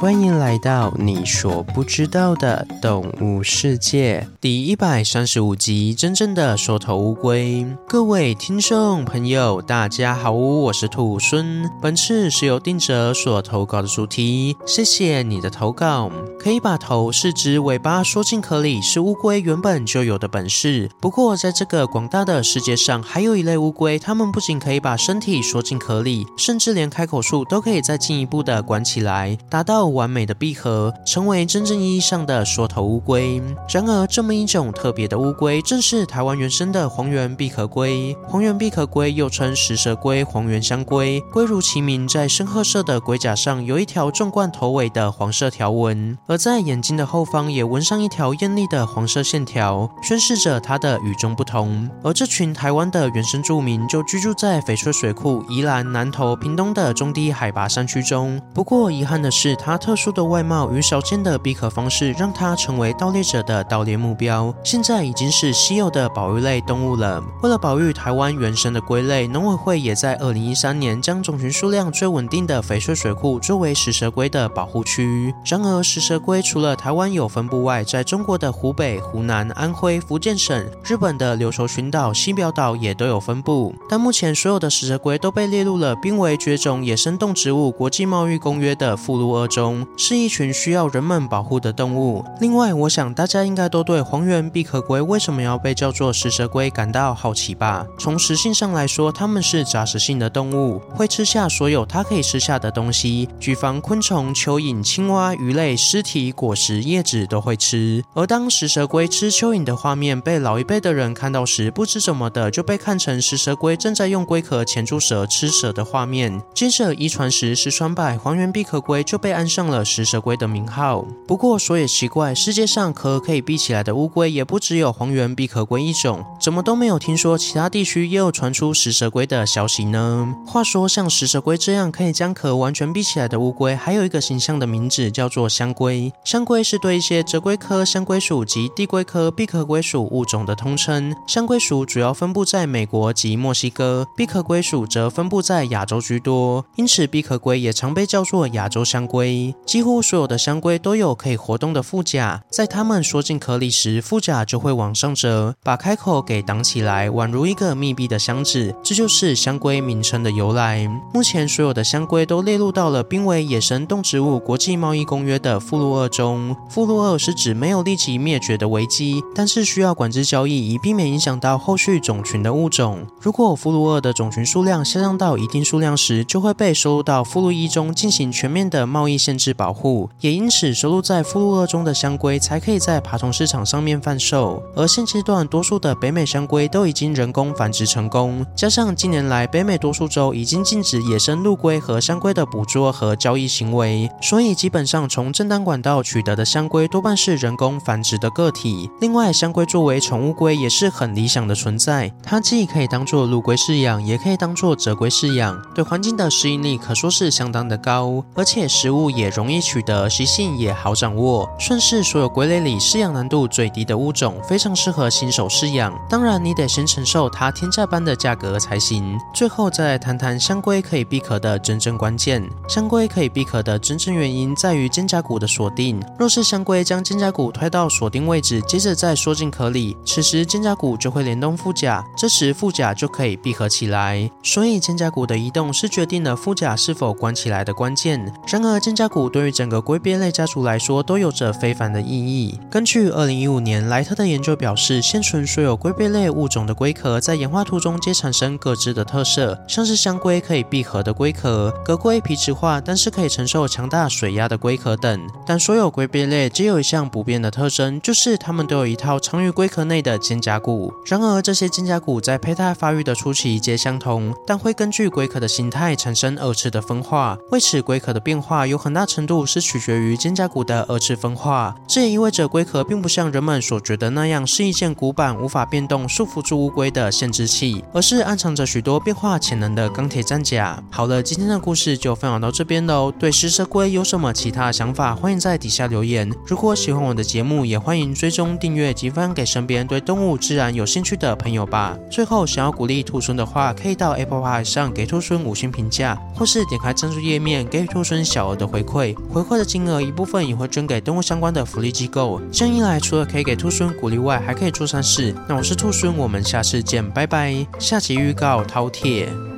欢迎来到你所不知道的动物世界第一百三十五集：真正的缩头乌龟。各位听众朋友，大家好，我是兔孙。本次是由定哲所投稿的主题，谢谢你的投稿。可以把头、四肢、尾巴缩进壳里，是乌龟原本就有的本事。不过，在这个广大的世界上，还有一类乌龟，它们不仅可以把身体缩进壳里，甚至连开口处都可以再进一步的关起来，达到完美的闭合，成为真正意义上的缩头乌龟。然而，这么一种特别的乌龟，正是台湾原生的黄缘闭壳龟。黄缘闭壳龟又称食蛇龟、黄缘香龟。龟如其名，在深褐色的龟甲上有一条纵贯头尾的黄色条纹，而在眼睛的后方也纹上一条艳丽的黄色线条，宣示着它的与众不同。而这群台湾的原生住民就居住在翡翠水库、宜兰、南投、屏东的中低海拔山区中。不过，遗憾的是，它特殊的外貌与少见的闭壳方式，让它成为盗猎者的盗猎目标。现在已经是稀有的保育类动物了。为了保育台湾原生的龟类，农委会也在二零一三年将种群数量最稳定的翡翠水库作为食蛇龟的保护区。然而，食蛇龟除了台湾有分布外，在中国的湖北、湖南、安徽、福建省、日本的琉球群岛、西表岛也都有分布。但目前所有的食蛇龟都被列入了濒危绝种野生动植物国际贸易公约的附录二中，是一群需要人们保护的动物。另外，我想大家应该都对黄缘闭壳龟为什么要被叫做食蛇龟感到好奇吧？从食性上来说，它们是杂食性的动物，会吃下所有它可以吃下的东西，举凡昆虫、蚯蚓、青蛙、鱼类、尸体、果实、叶子都会吃。而当食蛇龟吃蚯蚓的画面被老一辈的人看到时，不知怎么的就被看成食蛇龟正在用龟壳钳住蛇吃蛇的画面。接着一传十，十传百，黄缘闭壳龟就被安上上了食蛇龟的名号。不过说也奇怪，世界上壳可以闭起来的乌龟也不只有黄缘闭壳龟一种，怎么都没有听说其他地区也有传出食蛇龟的消息呢？话说，像食蛇龟这样可以将壳完全闭起来的乌龟，还有一个形象的名字叫做香龟。香龟是对一些折龟科香龟属及地龟科闭壳龟属物种的通称。香龟属主要分布在美国及墨西哥，闭壳龟属则分布在亚洲居多，因此闭壳龟也常被叫做亚洲香龟。几乎所有的香龟都有可以活动的腹甲，在它们缩进壳里时，腹甲就会往上折，把开口给挡起来，宛如一个密闭的箱子。这就是香龟名称的由来。目前所有的香龟都列入到了濒危野生动植物国际贸易公约的附录二中。附录二是指没有立即灭绝的危机，但是需要管制交易，以避免影响到后续种群的物种。如果附录二的种群数量下降到一定数量时，就会被收入到附录一中进行全面的贸易限限制保护。也因此，收录在附录二中的香龟才可以在爬虫市场上面贩售。而现阶段，多数的北美香龟都已经人工繁殖成功，加上近年来北美多数州已经禁止野生陆龟和香龟的捕捉和交易行为，所以基本上从正当管道取得的香龟多半是人工繁殖的个体。另外，香龟作为宠物龟也是很理想的存在，它既可以当做陆龟饲养，也可以当做折龟饲养，对环境的适应力可说是相当的高，而且食物也也容易取得，习性也好掌握，算是所有龟类里饲养难度最低的物种，非常适合新手饲养。当然，你得先承受它天价般的价格才行。最后再来谈谈香龟可以闭壳的真正关键。香龟可以闭壳的真正原因在于肩胛骨的锁定。若是香龟将肩胛骨推到锁定位置，接着再缩进壳里，此时肩胛骨就会联动腹甲，这时腹甲就可以闭合起来。所以肩胛骨的移动是决定了腹甲是否关起来的关键。然而肩胛骨对于整个龟鳖类家族来说都有着非凡的意义。根据二零一五年莱特的研究表示，现存所有龟鳖类物种的龟壳在演化途中皆产生各自的特色，像是香龟可以闭合的龟壳，革龟皮质化但是可以承受强大水压的龟壳等。但所有龟鳖类皆有一项不变的特征，就是它们都有一套藏于龟壳内的肩胛骨。然而这些肩胛骨在胚胎发育的初期皆相同，但会根据龟壳的形态产生二次的分化。为此，龟壳的变化有很大大程度是取决于肩胛骨的二次分化。这也意味着龟壳并不像人们所觉得那样是一件古板无法变动、束缚住乌龟的限制器，而是暗藏着许多变化潜能的钢铁战甲。好了，今天的故事就分享到这边喽。对食蛇龟有什么其他想法，欢迎在底下留言。如果喜欢我的节目，也欢迎追踪订阅及分享给身边对动物自然有兴趣的朋友吧。最后，想要鼓励兔孙的话，可以到 Apple Podcast 上给兔孙五星评价，或是点开赞助页面给予兔孙小额的回。馈，回馈的金额一部分也会捐给动物相关的福利机构。这样一来，除了可以给兔孙鼓励外，还可以做善事。那我是兔孙，我们下次见，拜拜。下集预告：饕餮。